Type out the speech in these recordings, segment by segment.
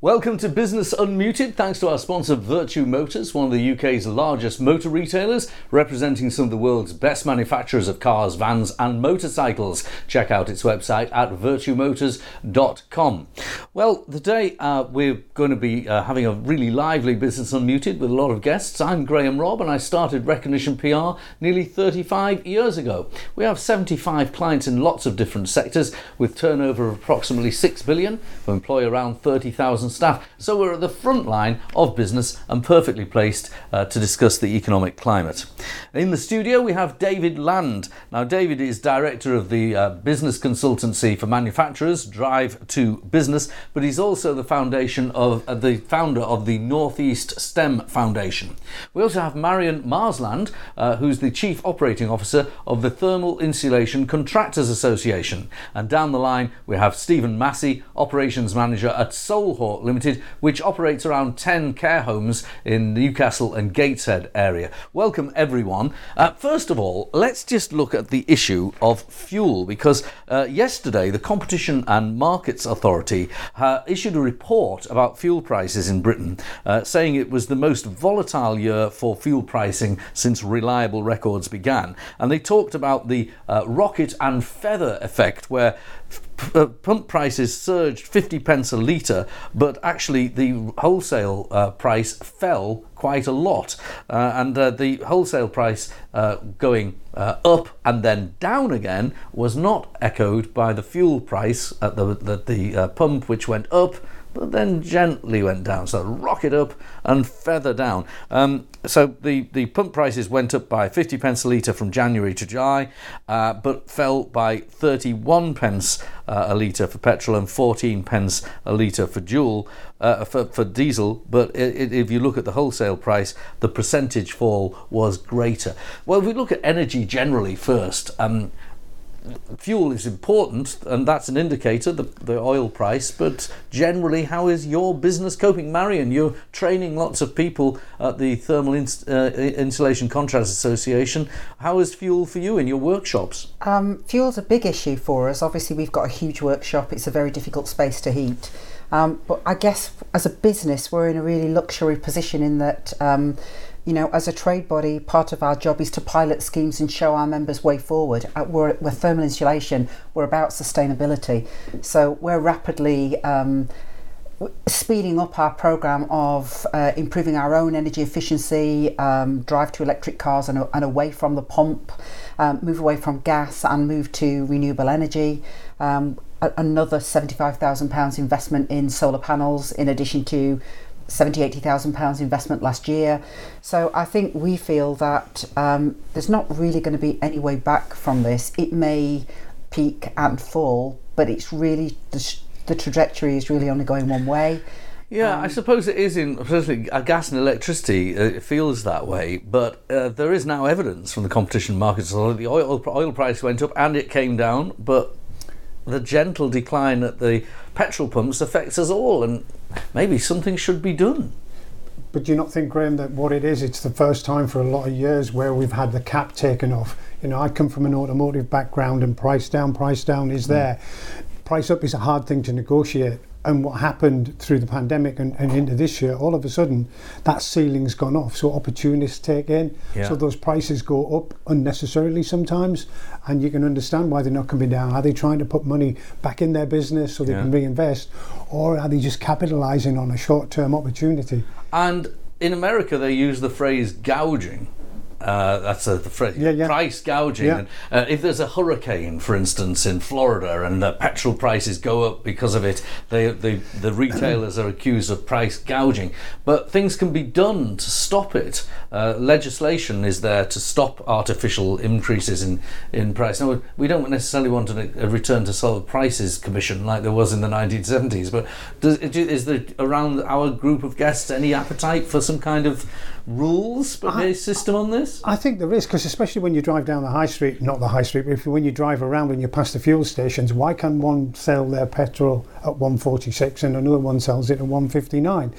Welcome to Business Unmuted. Thanks to our sponsor Vertu Motors, one of the UK's largest motor retailers, representing some of the world's best manufacturers of cars, vans, and motorcycles. Check out its website at vertumotors.com. Well, today uh, we're going to be uh, having a really lively Business Unmuted with a lot of guests. I'm Graham Robb, and I started Recognition PR nearly 35 years ago. We have 75 clients in lots of different sectors, with turnover of approximately 6 billion. We employ around 30,000 staff. So we're at the front line of business and perfectly placed uh, to discuss the economic climate. In the studio, we have David Land. Now, David is director of the uh, business consultancy for manufacturers, Drive to Business, but he's also the foundation of uh, the founder of the Northeast STEM Foundation. We also have Marion Marsland, uh, who's the chief operating officer of the Thermal Insulation Contractors Association. And down the line, we have Stephen Massey, operations manager at Solhawk Limited, which operates around 10 care homes in Newcastle and Gateshead area. Welcome, everyone. Uh, first of all, let's just look at the issue of fuel because uh, yesterday the Competition and Markets Authority uh, issued a report about fuel prices in Britain, uh, saying it was the most volatile year for fuel pricing since reliable records began. And they talked about the uh, rocket and feather effect, where uh, pump prices surged 50 pence a litre, but actually the wholesale uh, price fell quite a lot. Uh, and uh, the wholesale price uh, going up and then down again was not echoed by the fuel price at the, the, the pump, which went up but then gently went down. So rocket up and feather down. Um, so the, the pump prices went up by 50 pence a litre from January to July, uh, but fell by 31 pence uh, a litre for petrol and 14 pence a litre for uh, for, for diesel. But it, it, if you look at the wholesale price, the percentage fall was greater. Well, if we look at energy generally first, um, fuel is important and that's an indicator the, the oil price but generally how is your business coping? Marion you're training lots of people at the thermal uh, insulation contractors association. How is fuel for you in your workshops? Um, fuel's a big issue for us. Obviously we've got a huge workshop. It's a very difficult space to heat. Um, but i guess as a business we're in a really luxury position in that um, you know, as a trade body, part of our job is to pilot schemes and show our members way forward. Uh, we're, we're thermal insulation, we're about sustainability. So we're rapidly um, speeding up our program of uh, improving our own energy efficiency, um, drive to electric cars and, and away from the pump, um, move away from gas and move to renewable energy. Um, another £75,000 investment in solar panels in addition to 70, 80,000 pounds investment last year. So I think we feel that um, there's not really going to be any way back from this. It may peak and fall, but it's really the, the trajectory is really only going one way. Yeah, um, I suppose it is in particularly uh, gas and electricity. Uh, it feels that way, but uh, there is now evidence from the competition markets. The oil oil price went up and it came down, but the gentle decline at the petrol pumps affects us all, and maybe something should be done. But do you not think, Graham, that what it is, it's the first time for a lot of years where we've had the cap taken off. You know, I come from an automotive background, and price down, price down is hmm. there. Mm. Price up is a hard thing to negotiate and what happened through the pandemic and, and, into this year, all of a sudden that ceiling's gone off. So opportunists take in. Yeah. So those prices go up unnecessarily sometimes. And you can understand why they're not coming down. Are they trying to put money back in their business so they yeah. can reinvest? Or are they just capitalizing on a short term opportunity? And in America, they use the phrase gouging uh, that's a, the phrase, yeah, yeah. price gouging. Yeah. And, uh, if there's a hurricane, for instance, in Florida, and the petrol prices go up because of it, they, they, the retailers are accused of price gouging. But things can be done to stop it. Uh, legislation is there to stop artificial increases in, in price. Now, we don't necessarily want a, a return to solid prices commission like there was in the 1970s, but does, is there around our group of guests any appetite for some kind of rules based system on this? I think there is, because especially when you drive down the high street, not the high street, but if, when you drive around and you pass the fuel stations, why can one sell their petrol at 146 and another one sells it at 159?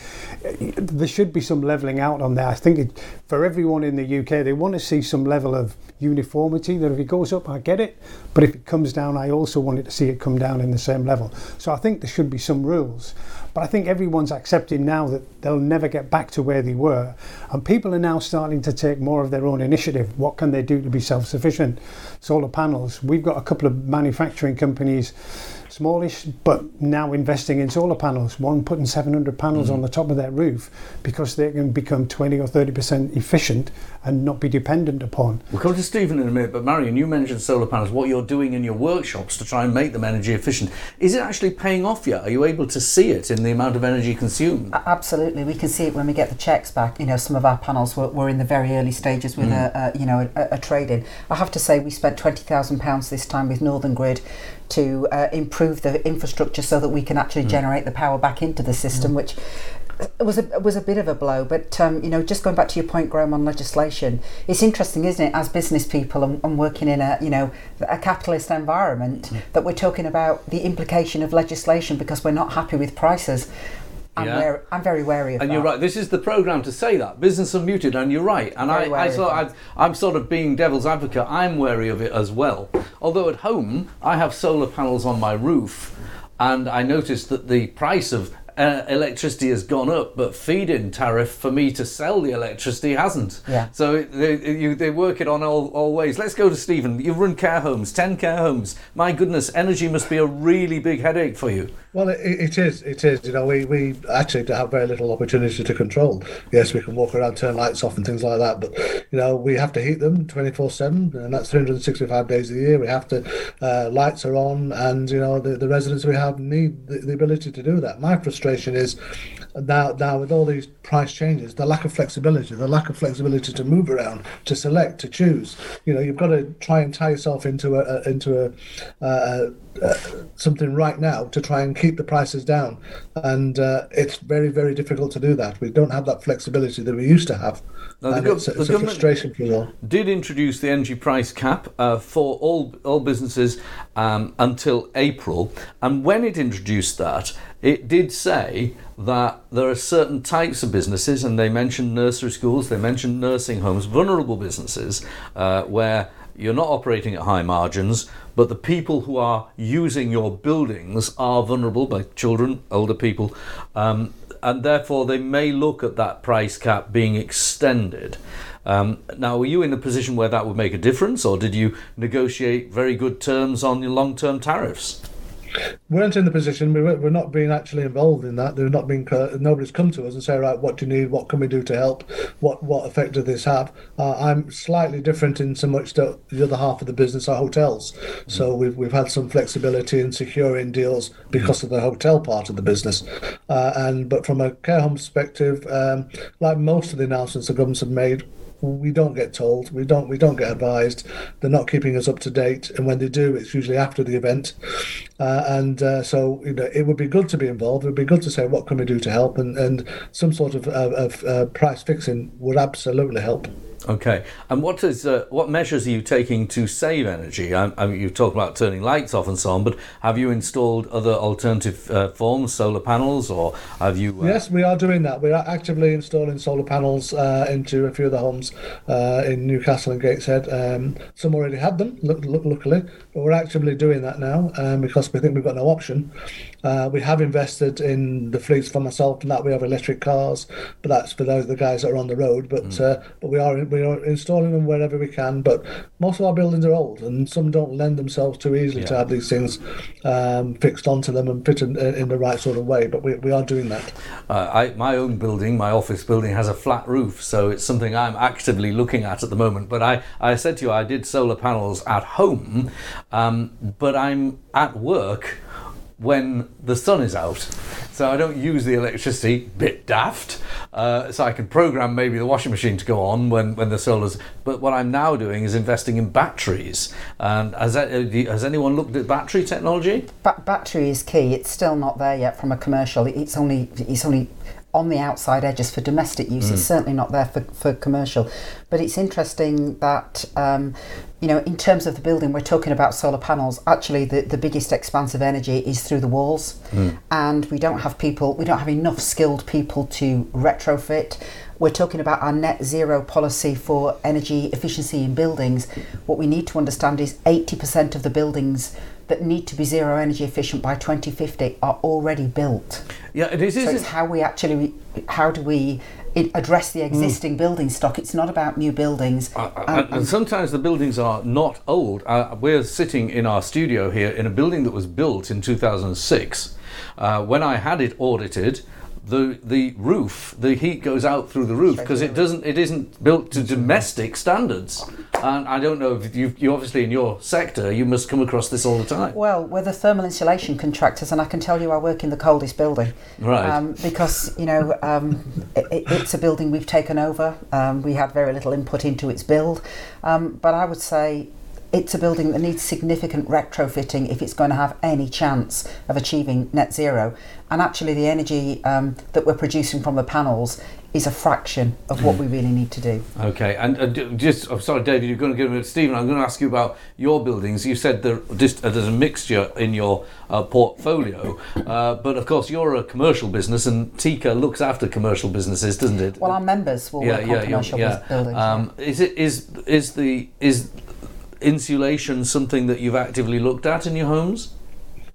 There should be some levelling out on there. I think it, for everyone in the UK, they want to see some level of uniformity that if it goes up, I get it, but if it comes down, I also want it to see it come down in the same level. So I think there should be some rules. But I think everyone's accepting now that they'll never get back to where they were. And people are now starting to take more of their own initiative. What can they do to be self sufficient? Solar panels. We've got a couple of manufacturing companies smallish, but now investing in solar panels. One putting 700 panels mm-hmm. on the top of their roof because they can become 20 or 30% efficient and not be dependent upon. We'll come to Stephen in a minute, but Marion, you mentioned solar panels, what you're doing in your workshops to try and make them energy efficient. Is it actually paying off yet? Are you able to see it in the amount of energy consumed? Absolutely. We can see it when we get the checks back. You know, some of our panels were, were in the very early stages with mm. a, a, you know, a, a trade-in. I have to say we spent £20,000 this time with Northern Grid to uh, improve the infrastructure so that we can actually mm. generate the power back into the system, mm. which was a was a bit of a blow. But um, you know, just going back to your point, Graham, on legislation, it's interesting, isn't it, as business people and, and working in a you know a capitalist environment, mm. that we're talking about the implication of legislation because we're not happy with prices. I'm, yeah. wary, I'm very wary of it. and that. you're right. This is the program to say that business unmuted, and you're right. And I, I, sort I, I'm sort of being devil's advocate. I'm wary of it as well. Although at home I have solar panels on my roof, and I noticed that the price of uh, electricity has gone up, but feed-in tariff for me to sell the electricity hasn't. Yeah. So they, you, they work it on all, all ways. Let's go to Stephen. You run care homes, ten care homes. My goodness, energy must be a really big headache for you. Well, it, it is. It is. You know, we, we actually have very little opportunity to control. Yes, we can walk around, turn lights off, and things like that. But you know, we have to heat them twenty four seven, and that's three hundred and sixty five days a year. We have to. Uh, lights are on, and you know, the, the residents we have need the, the ability to do that. My frustration is now now with all these price changes, the lack of flexibility, the lack of flexibility to move around, to select, to choose. You know, you've got to try and tie yourself into a, a into a, a, a, something right now to try and keep the prices down, and uh, it's very very difficult to do that. We don't have that flexibility that we used to have. Now, the, go- it's, it's the all. Did introduce the energy price cap uh, for all all businesses um, until April, and when it introduced that, it did say that there are certain types of businesses, and they mentioned nursery schools, they mentioned nursing homes, vulnerable businesses, uh, where you're not operating at high margins, but the people who are using your buildings are vulnerable, by children, older people, um, and therefore they may look at that price cap being extended. Um, now, were you in a position where that would make a difference, or did you negotiate very good terms on your long term tariffs? Weren't in the position. We we're not being actually involved in that. There's not been nobody's come to us and say, right, what do you need? What can we do to help? What what effect does this have? Uh, I'm slightly different in so much that the other half of the business are hotels. Mm-hmm. So we've we've had some flexibility in securing deals because of the hotel part of the business. Uh, and but from a care home perspective, um, like most of the announcements the governments have made, we don't get told, we don't we don't get advised. They're not keeping us up to date, and when they do, it's usually after the event. Uh, and uh, so you know, it would be good to be involved. It would be good to say what can we do to help, and and some sort of, of uh, price fixing would absolutely help. Okay, and what is uh, what measures are you taking to save energy? I, I mean, you talk about turning lights off and so on, but have you installed other alternative uh, forms, solar panels, or have you? Uh... Yes, we are doing that. We are actively installing solar panels uh, into a few of the homes uh, in Newcastle and Gateshead. Um, some already had them, look, look, luckily, but we're actively doing that now um, because we think we've got no option. Uh, we have invested in the fleets for myself, and that we have electric cars, but that's for those the guys that are on the road. But mm. but we are we we are installing them wherever we can. But most of our buildings are old, and some don't lend themselves too easily yeah. to have these things um, fixed onto them and fit in, in, the right sort of way. But we, we are doing that. Uh, I, my own building, my office building, has a flat roof, so it's something I'm actively looking at at the moment. But I, I said to you, I did solar panels at home, um, but I'm at work when the sun is out. So I don't use the electricity, bit daft. Uh, so I can program maybe the washing machine to go on when, when the solar's. But what I'm now doing is investing in batteries. And has, that, uh, has anyone looked at battery technology? Ba- battery is key. It's still not there yet from a commercial. It's only it's only on the outside edges for domestic use. Mm. It's certainly not there for, for commercial. But it's interesting that, um, you know, in terms of the building, we're talking about solar panels. Actually, the, the biggest expanse of energy is through the walls. Mm. And we don't have people, we don't have enough skilled people to retrofit. We're talking about our net zero policy for energy efficiency in buildings. What we need to understand is 80% of the buildings that need to be zero energy efficient by 2050 are already built. Yeah, it is. So is it's how we actually, how do we address the existing building stock? It's not about new buildings. Uh, Um, and, and sometimes the buildings are not old. Uh, we're sitting in our studio here in a building that was built in 2006. Uh, when I had it audited, the the roof, the heat goes out through the roof because it doesn't. It isn't built to domestic standards. And I don't know if you, you obviously in your sector you must come across this all the time. Well, we're the thermal insulation contractors, and I can tell you I work in the coldest building. Right. Um, because, you know, um, it, it's a building we've taken over. Um, we had very little input into its build. Um, but I would say it's a building that needs significant retrofitting if it's going to have any chance of achieving net zero. And actually, the energy um, that we're producing from the panels is a fraction of what we really need to do. Okay, and uh, d- just, I'm sorry, David, you're going to give it, Stephen, I'm going to ask you about your buildings. You said there, just, uh, there's a mixture in your uh, portfolio, uh, but of course you're a commercial business and TICA looks after commercial businesses, doesn't it? Well, our members will work on commercial bus- buildings. Um, is it is is the is insulation something that you've actively looked at in your homes?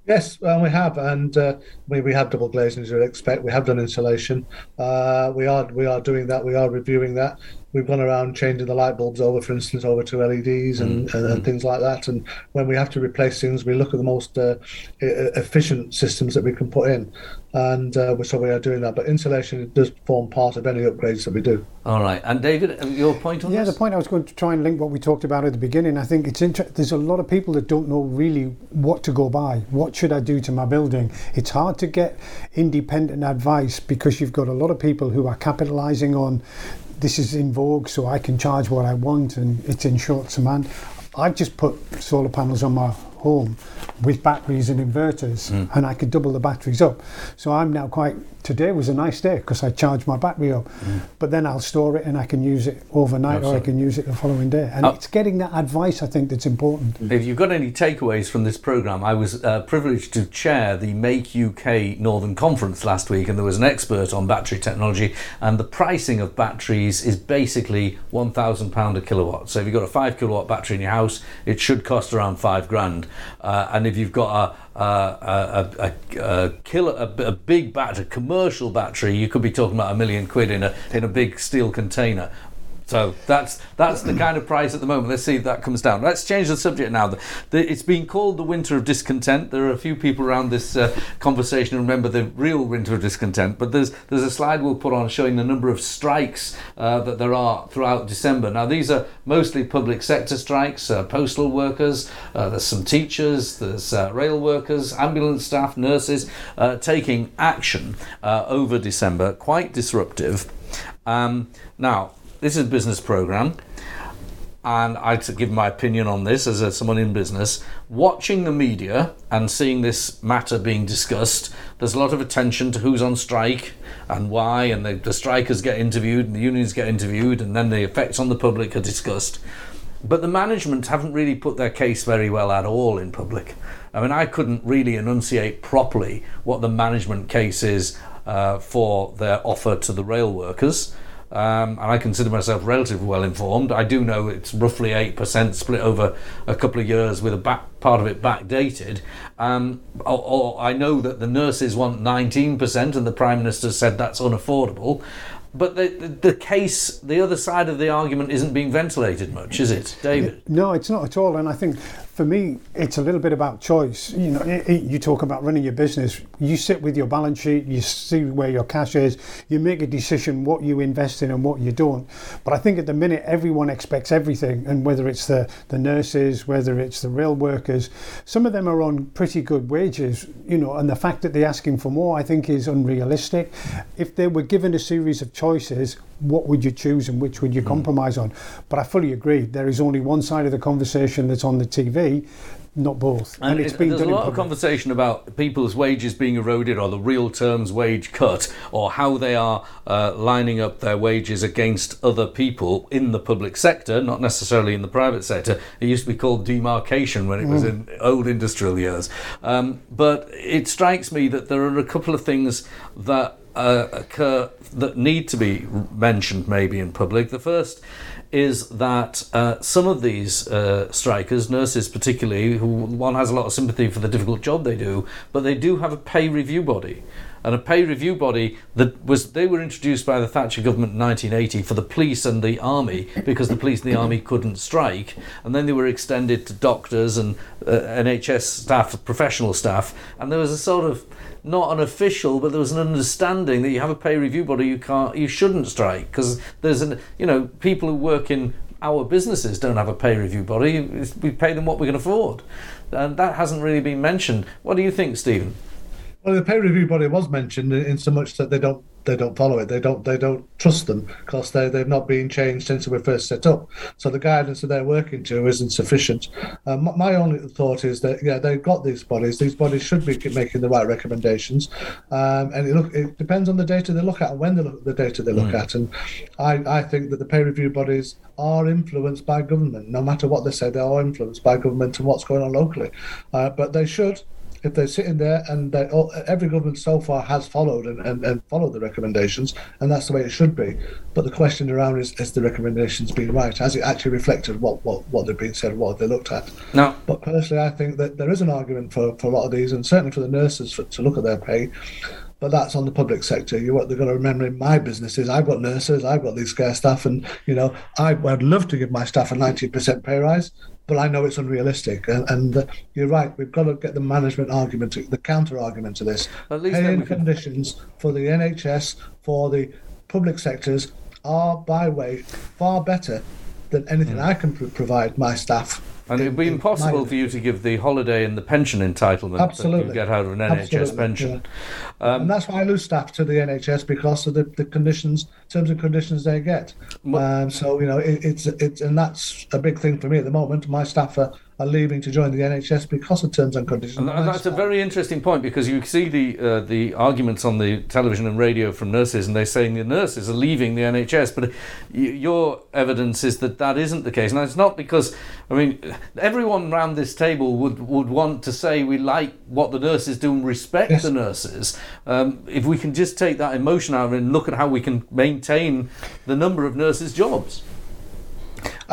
Yes, well, we have, and uh, we, we have double glazing as you'd expect. We have done insulation. Uh, we are we are doing that. We are reviewing that. We've gone around changing the light bulbs over, for instance, over to LEDs and, and, and things like that. And when we have to replace things, we look at the most uh, efficient systems that we can put in, and uh, so we are doing that. But insulation does form part of any upgrades that we do. All right, and David, uh, your point on Yeah, this? the point I was going to try and link what we talked about at the beginning. I think it's inter- there's a lot of people that don't know really what to go by. What should I do to my building? It's hard to get independent advice because you've got a lot of people who are capitalising on this is in vogue, so I can charge what I want, and it's in short demand. I've just put solar panels on my home with batteries and inverters, and I could double the batteries up. So I'm now quite. Today was a nice day because I charged my battery up, but then I'll store it and I can use it overnight, or I can use it the following day. And Oh. it's getting that advice I think that's important. If you've got any takeaways from this programme, I was uh, privileged to chair the Make UK Northern Conference last week, and there was an expert on battery technology. And the pricing of batteries is basically £1,000 a kilowatt. So if you've got a 5 kilowatt battery in your house, it should cost around five grand. Uh, and if you've got a, a, a, a, a, kilo, a, a big battery, a commercial battery, you could be talking about a million quid in a, in a big steel container. So that's that's the kind of price at the moment. Let's see if that comes down. Let's change the subject now. The, the, it's been called the winter of discontent. There are a few people around this uh, conversation remember the real winter of discontent. But there's there's a slide we'll put on showing the number of strikes uh, that there are throughout December. Now these are mostly public sector strikes, uh, postal workers. Uh, there's some teachers. There's uh, rail workers, ambulance staff, nurses uh, taking action over December. Quite disruptive. Um, now this is a business program and I to give my opinion on this as a, someone in business, watching the media and seeing this matter being discussed, there's a lot of attention to who's on strike and why, and the, the strikers get interviewed and the unions get interviewed, and then the effects on the public are discussed. But the management haven't really put their case very well at all in public. I mean, I couldn't really enunciate properly what the management case is uh, for their offer to the rail workers. Um, and I consider myself relatively well informed. I do know it's roughly 8% split over a couple of years with a back, part of it backdated. Um, or, or I know that the nurses want 19% and the Prime Minister said that's unaffordable. But the, the, the case, the other side of the argument isn't being ventilated much, is it, David? No, it's not at all. And I think for me, it's a little bit about choice. You know, i- i- you talk about running your business. You sit with your balance sheet, you see where your cash is, you make a decision what you invest in and what you don't. But I think at the minute, everyone expects everything. And whether it's the, the nurses, whether it's the rail workers, some of them are on pretty good wages, you know, and the fact that they're asking for more, I think, is unrealistic. If they were given a series of choices, what would you choose and which would you compromise on? But I fully agree. There is only one side of the conversation that's on the TV, not both. And, it's it- been there's a lot of conversation about people's wages being eroded or the real terms wage cut or how they are uh, lining up their wages against other people in the public sector, not necessarily in the private sector. It used to be called demarcation when it was in old industrial years. Um, but it strikes me that there are a couple of things that uh, occur that need to be mentioned maybe in public. The first is that uh, some of these uh, strikers, nurses particularly, who one has a lot of sympathy for the difficult job they do, but they do have a pay review body. And a pay review body that was they were introduced by the Thatcher government in 1980 for the police and the army because the police and the army couldn't strike, and then they were extended to doctors and uh, NHS staff, professional staff, and there was a sort of not an official, but there was an understanding that you have a pay review body, you can't, you shouldn't strike because there's an, you know, people who work in our businesses don't have a pay review body. We pay them what we can afford, and that hasn't really been mentioned. What do you think, Stephen? Well, the pay review body was mentioned in so much that they don't they don't follow it. They don't they don't trust them because they they've not been changed since they were first set up. So the guidance that they're working to isn't sufficient. Um, my only thought is that yeah they've got these bodies. These bodies should be making the right recommendations, um, and it look it depends on the data they look at and when they look at the data they look mm. at. And I I think that the pay review bodies are influenced by government. No matter what they say, they are influenced by government and what's going on locally. Uh, but they should if they're sitting there and they, oh, every government so far has followed and, and, and, followed the recommendations, and that's the way it should be. But the question around is, is the recommendations been right? Has it actually reflected what, what, what they've been said, what they looked at? No. But personally, I think that there is an argument for, for a lot of these, and certainly for the nurses for, to look at their pay but that's on the public sector. You what they've got to remember in my business is I've got nurses, I've got these care staff, and you know I, would love to give my staff a ninety percent pay rise, but I know it's unrealistic. And, and uh, you're right, we've got to get the management argument, the counter argument to this. At least Paying conditions for the NHS, for the public sectors, are by way far better than anything mm. I can provide my staff and it would be impossible for you to give the holiday and the pension entitlement Absolutely. that you get out of an NHS Absolutely, pension. Yeah. Um, and that's why I lose staff to the NHS because of the, the conditions, terms and conditions they get. Um, so you know, it, it's it's and that's a big thing for me at the moment. My staff are are leaving to join the NHS because of terms and conditions. And that's a very interesting point because you see the uh, the arguments on the television and radio from nurses, and they're saying the nurses are leaving the NHS, but your evidence is that that isn't the case. And it's not because I mean everyone around this table would would want to say we like what the nurses do and respect yes. the nurses. Um, if we can just take that emotion out and look at how we can maintain the number of nurses' jobs.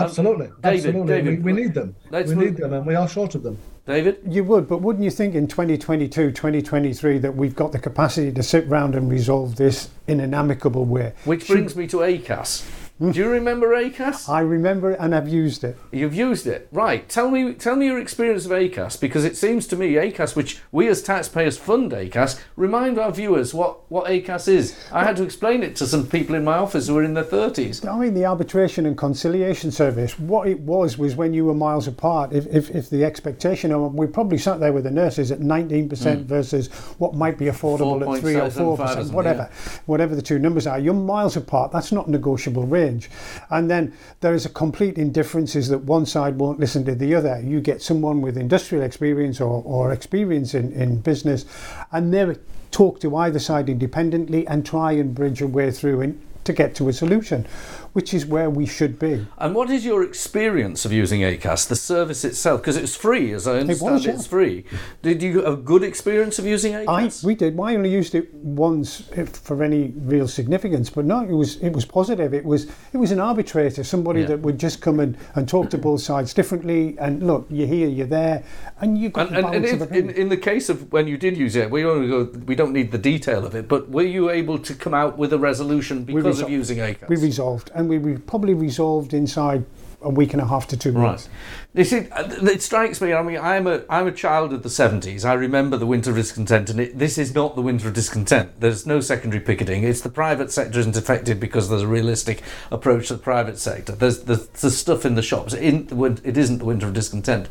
Absolutely, um, David, absolutely. David, we, we, need them. We need them, and we are short of them. David? You would, but wouldn't you think in 2022, 2023 that we've got the capacity to sit round and resolve this in an amicable way? Which Should... brings me to ACAS. Do you remember ACAS? I remember it and I've used it. You've used it, right? Tell me, tell me your experience of ACAS because it seems to me ACAS, which we as taxpayers fund ACAS, remind our viewers what what ACAS is. I had to explain it to some people in my office who were in their thirties. I mean, the arbitration and conciliation service. What it was was when you were miles apart. If if, if the expectation, of, we probably sat there with the nurses at 19% mm. versus what might be affordable at three or four percent, whatever, yeah. whatever the two numbers are. You're miles apart. That's not negotiable rate change. And then there is a complete indifference is that one side won't listen to the other. You get someone with industrial experience or, or experience in, in business, and they talk to either side independently and try and bridge a way through and to get to a solution which is where we should be. And what is your experience of using ACAS, the service itself? Because it's free, as I understand it was, yeah. it's free. Did you have a good experience of using ACAS? I, we did. I only used it once eh, for any real significance, but no, it was it was positive. It was it was an arbitrator, somebody yeah. that would just come and, and talk to both sides differently. And look, you're here, you're there, and you got and, the balance and if, in, in the case of when you did use it, we only go, we don't need the detail of it, but were you able to come out with a resolution because of using ACAS? We resolved, and we, we probably resolved inside a week and a half to two months. Right. You see, it strikes me. I mean, I'm a I'm a child of the '70s. I remember the winter of discontent, and it, this is not the winter of discontent. There's no secondary picketing. It's the private sector isn't affected because there's a realistic approach to the private sector. There's the, the stuff in the shops. In, it isn't the winter of discontent,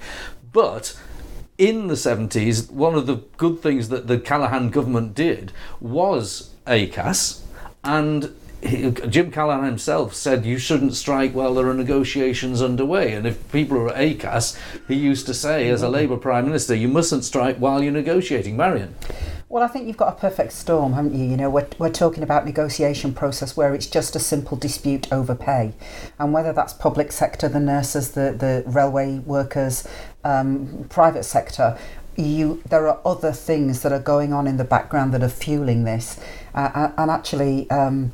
but in the 70s, one of the good things that the Callaghan government did was ACAS, and he, Jim Callaghan himself said you shouldn't strike while there are negotiations underway. And if people are at ACAS, he used to say, as a Labour Prime Minister, you mustn't strike while you're negotiating. Marion. Well, I think you've got a perfect storm, haven't you? You know, we're, we're talking about negotiation process where it's just a simple dispute over pay. And whether that's public sector, the nurses, the, the railway workers, um, private sector, you there are other things that are going on in the background that are fueling this, uh, and actually. Um,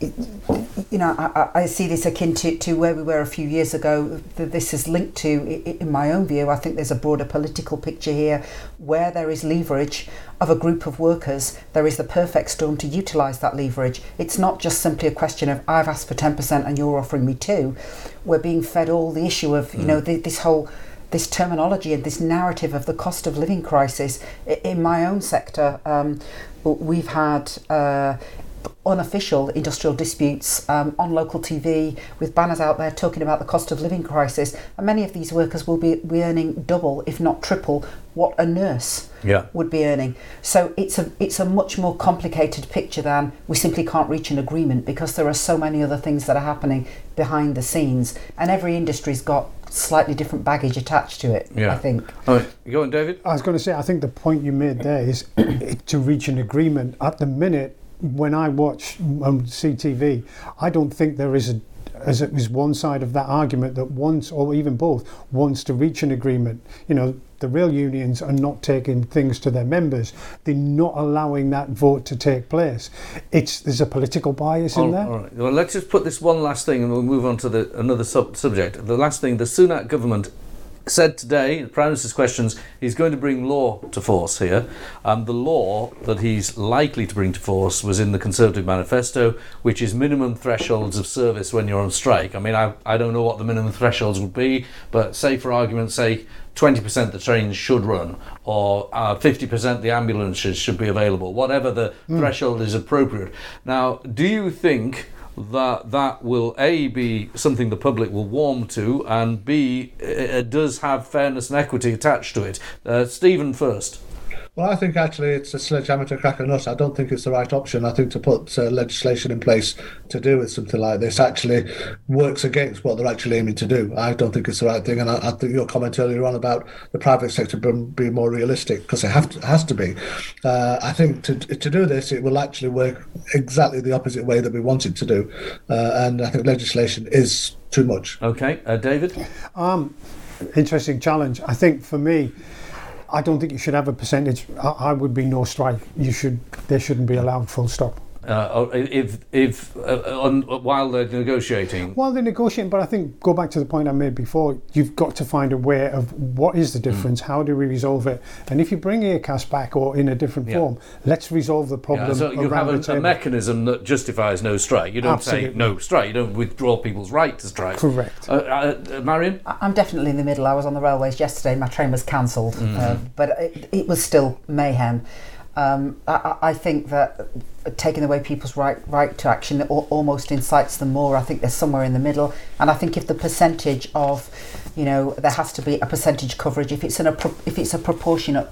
you know, I, I, see this akin to, to where we were a few years ago. This is linked to, in my own view, I think there's a broader political picture here where there is leverage of a group of workers. There is the perfect storm to utilise that leverage. It's not just simply a question of I've asked for 10% and you're offering me two. We're being fed all the issue of, you mm. know, the, this whole this terminology and this narrative of the cost of living crisis in my own sector. Um, we've had uh, unofficial industrial disputes um, on local TV with banners out there talking about the cost of living crisis, and many of these workers will be, be earning double, if not triple, what a nurse yeah. would be earning. So it's a it's a much more complicated picture than we simply can't reach an agreement because there are so many other things that are happening behind the scenes, and every industry's got slightly different baggage attached to it. Yeah. I think. All right, you go on, David. I was going to say, I think the point you made there is to reach an agreement. At the minute, when I watch um, CTV, I don't think there is a as it was one side of that argument that wants, or even both, wants to reach an agreement. You know, the rail unions are not taking things to their members. They're not allowing that vote to take place. It's there's a political bias in there. All right. Well, let's just put this one last thing, and we'll move on to the another sub- subject. The last thing: the Sunak government said today, Prime Minister's questions, he's going to bring law to force here. Um, the law that he's likely to bring to force was in the Conservative manifesto, which is minimum thresholds of service when you're on strike. I mean, I, I don't know what the minimum thresholds would be, but say for argument's sake, 20% the trains should run, or uh, 50% the ambulances should be available, whatever the mm. threshold is appropriate. Now, do you think that that will a be something the public will warm to, and b it does have fairness and equity attached to it. Uh, Stephen first. Well, I think actually it's a sledgehammer to crack a nut. I don't think it's the right option. I think to put uh, legislation in place to do with something like this actually works against what they're actually aiming to do. I don't think it's the right thing. And I, I think your comment earlier on about the private sector being, being more realistic, because it, to, has to be. Uh, I think to, to do this, it will actually work exactly the opposite way that we want it to do. Uh, and I think legislation is too much. Okay. Uh, David? Um, interesting challenge. I think for me, I don't think you should have a percentage. I, I would be no strike. You should. They shouldn't be allowed full stop. Uh, oh, if if uh, on, while they're negotiating. While they're negotiating, but I think go back to the point I made before. You've got to find a way of what is the hmm. difference. Mm. How do we resolve it? And if you bring ACAS back or in a different yeah. form, let's resolve the problem. Yeah, so you have a, a, mechanism that justifies no strike. You don't Absolutely. say no strike. You don't withdraw people's right to strike. Correct. Uh, uh, Marion, I'm definitely in the middle. I was on the railways yesterday. My train was cancelled, mm. but it, it was still mayhem. Um, I, I, think that taking away people's right right to action almost incites them more. I think they're somewhere in the middle, and I think if the percentage of, you know, there has to be a percentage coverage. If it's in a if it's a proportionate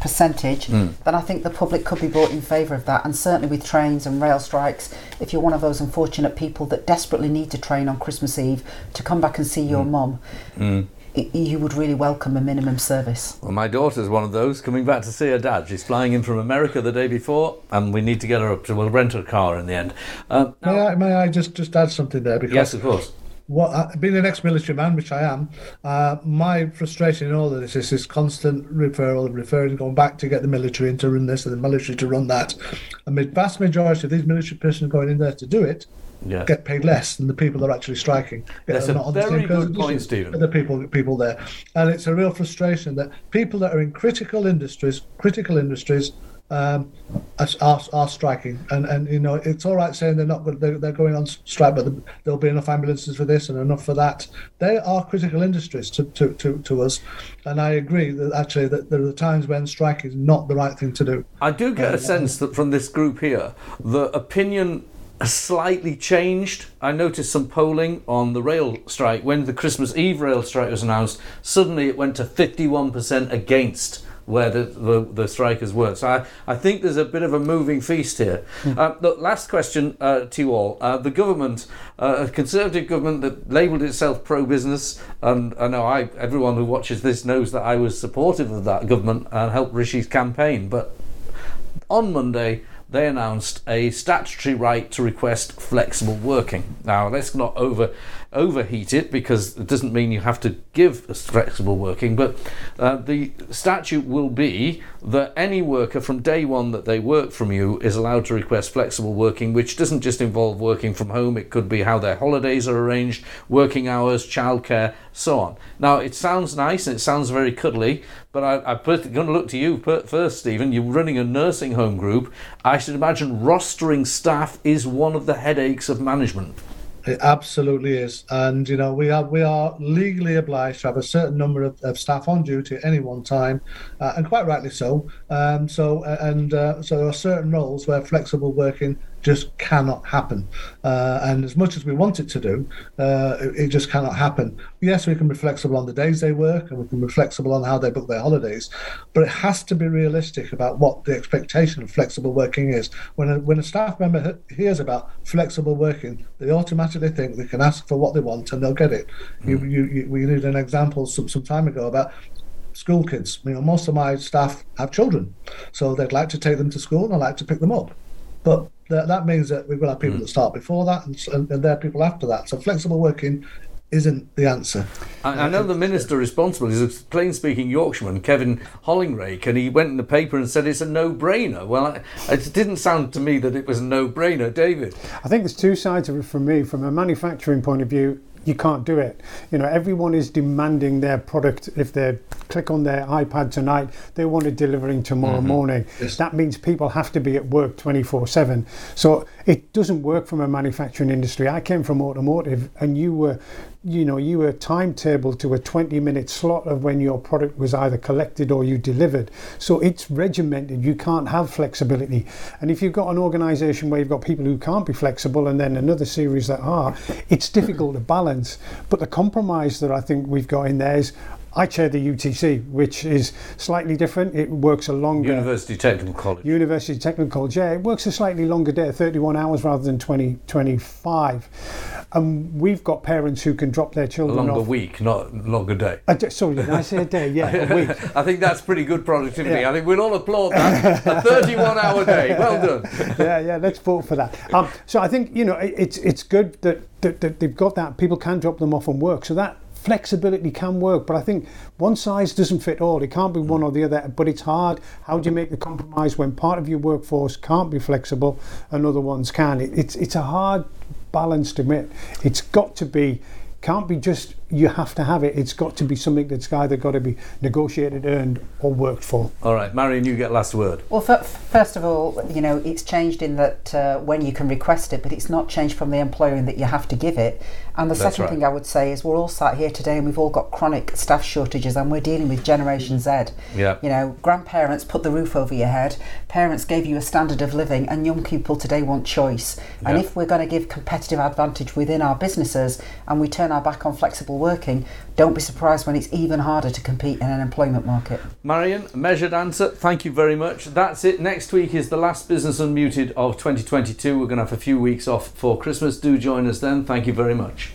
percentage, mm. then I think the public could be brought in favour of that. And certainly with trains and rail strikes, if you're one of those unfortunate people that desperately need to train on Christmas Eve to come back and see your mm. mum. Mm you would really welcome a minimum service. Well, my daughter's one of those coming back to see her dad. She's flying in from America the day before, and we need to get her up to. We'll rent a car in the end. Uh, may I may I just just add something there? Because yes, of course. What uh, being an ex-military man, which I am, uh, my frustration in all of this is this constant referral, referring, going back to get the military in to run this and the military to run that. And the vast majority of these military personnel going in there to do it yeah. get paid less than the people that are actually striking. That's a very good point, Stephen. The people, people there, and it's a real frustration that people that are in critical industries, critical industries, um, are, are, striking. And and you know it's all right saying they're not good, they're, they're going on strike, but there'll be enough ambulances for this and enough for that. They are critical industries to, to, to, to us, and I agree that actually that there are times when strike is not the right thing to do. I do get a sense that from this group here, the opinion slightly changed. I noticed some polling on the rail strike when the Christmas Eve rail strike was announced. Suddenly, it went to 51% against where the, the, the, strikers were. So I, I think there's a bit of a moving feast here. Mm. Uh, the last question uh, to you all. Uh, the government, uh, a Conservative government that labelled itself pro-business, and I know I, everyone who watches this knows that I was supportive of that government and helped Rishi's campaign. But on Monday, they announced a statutory right to request flexible working. Now, let's not over overheat it because it doesn't mean you have to give flexible working, but uh, the statute will be that any worker from day one that they work from you is allowed to request flexible working, which doesn't just involve working from home, it could be how their holidays are arranged, working hours, childcare, so on. Now, it sounds nice and it sounds very cuddly, but I, I'm going to look to you first, Stephen. You're running a nursing home group. I should imagine rostering staff is one of the headaches of management. It absolutely is, and you know we are we are legally obliged to have a certain number of, of staff on duty at any one time, uh, and quite rightly so. Um, so uh, and uh, so there are certain roles where flexible working just cannot happen. Uh, and as much as we want it to do, uh, it, it, just cannot happen. Yes, we can be flexible on the days they work and we can be flexible on how they book their holidays, but it has to be realistic about what the expectation of flexible working is. When a, when a staff member hears about flexible working, they automatically think they can ask for what they want and they'll get it. Mm. You, you, we did an example some, some time ago about school kids. You know, most of my staff have children, so they'd like to take them to school and I like to pick them up. But that, that means that we've got to have people mm. that start before that and, and, and there are people after that. So flexible working isn't the answer. I, I know the minister responsible is a plain speaking Yorkshireman, Kevin Hollinrake, and he went in the paper and said it's a no brainer. Well, it didn't sound to me that it was a no brainer, David. I think there's two sides of it from me. From a manufacturing point of view, you can't do it. You know, everyone is demanding their product. If they click on their iPad tonight, they want it delivering tomorrow mm-hmm. morning. Yes. That means people have to be at work 24 7. So it doesn't work from a manufacturing industry. I came from automotive, and you were you know you were timetabled to a 20 minute slot of when your product was either collected or you delivered so it's regimented you can't have flexibility and if you've got an organization where you've got people who can't be flexible and then another series that are it's difficult to balance but the compromise that i think we've got in there is I chair the UTC, which is slightly different. It works a longer University Technical College. University Technical College, yeah, it works a slightly longer day, 31 hours rather than 20, 25. And we've got parents who can drop their children a longer off. week, not longer day. Uh, sorry, did I say a day? Yeah, a week. I think that's pretty good productivity. Yeah. I think we'll all applaud that. a 31-hour day. Well done. yeah, yeah. Let's vote for that. Um, so I think you know it, it's it's good that, that, that they've got that. People can drop them off and work. So that flexibility can work, but I think one size doesn't fit all. It can't be mm. one or the other, but it's hard. How do you make the compromise when part of your workforce can't be flexible and other ones can? It, it's, it's a hard balance to meet. It's got to be can't be just you have to have it. It's got to be something that's either got to be negotiated, earned, or worked for. All right, Marion, you get last word. Well, first of all, you know, it's changed in that uh, when you can request it, but it's not changed from the employer in that you have to give it. And the that's second right. thing I would say is we're all sat here today and we've all got chronic staff shortages and we're dealing with Generation Z. Yeah. You know, grandparents put the roof over your head, parents gave you a standard of living, and young people today want choice. Yeah. And if we're going to give competitive advantage within our businesses and we turn our back on flexible working, don't be surprised when it's even harder to compete in an employment market. Marion, measured answer. Thank you very much. That's it. Next week is the last Business Unmuted of 2022. We're going to have a few weeks off for Christmas. Do join us then. Thank you very much.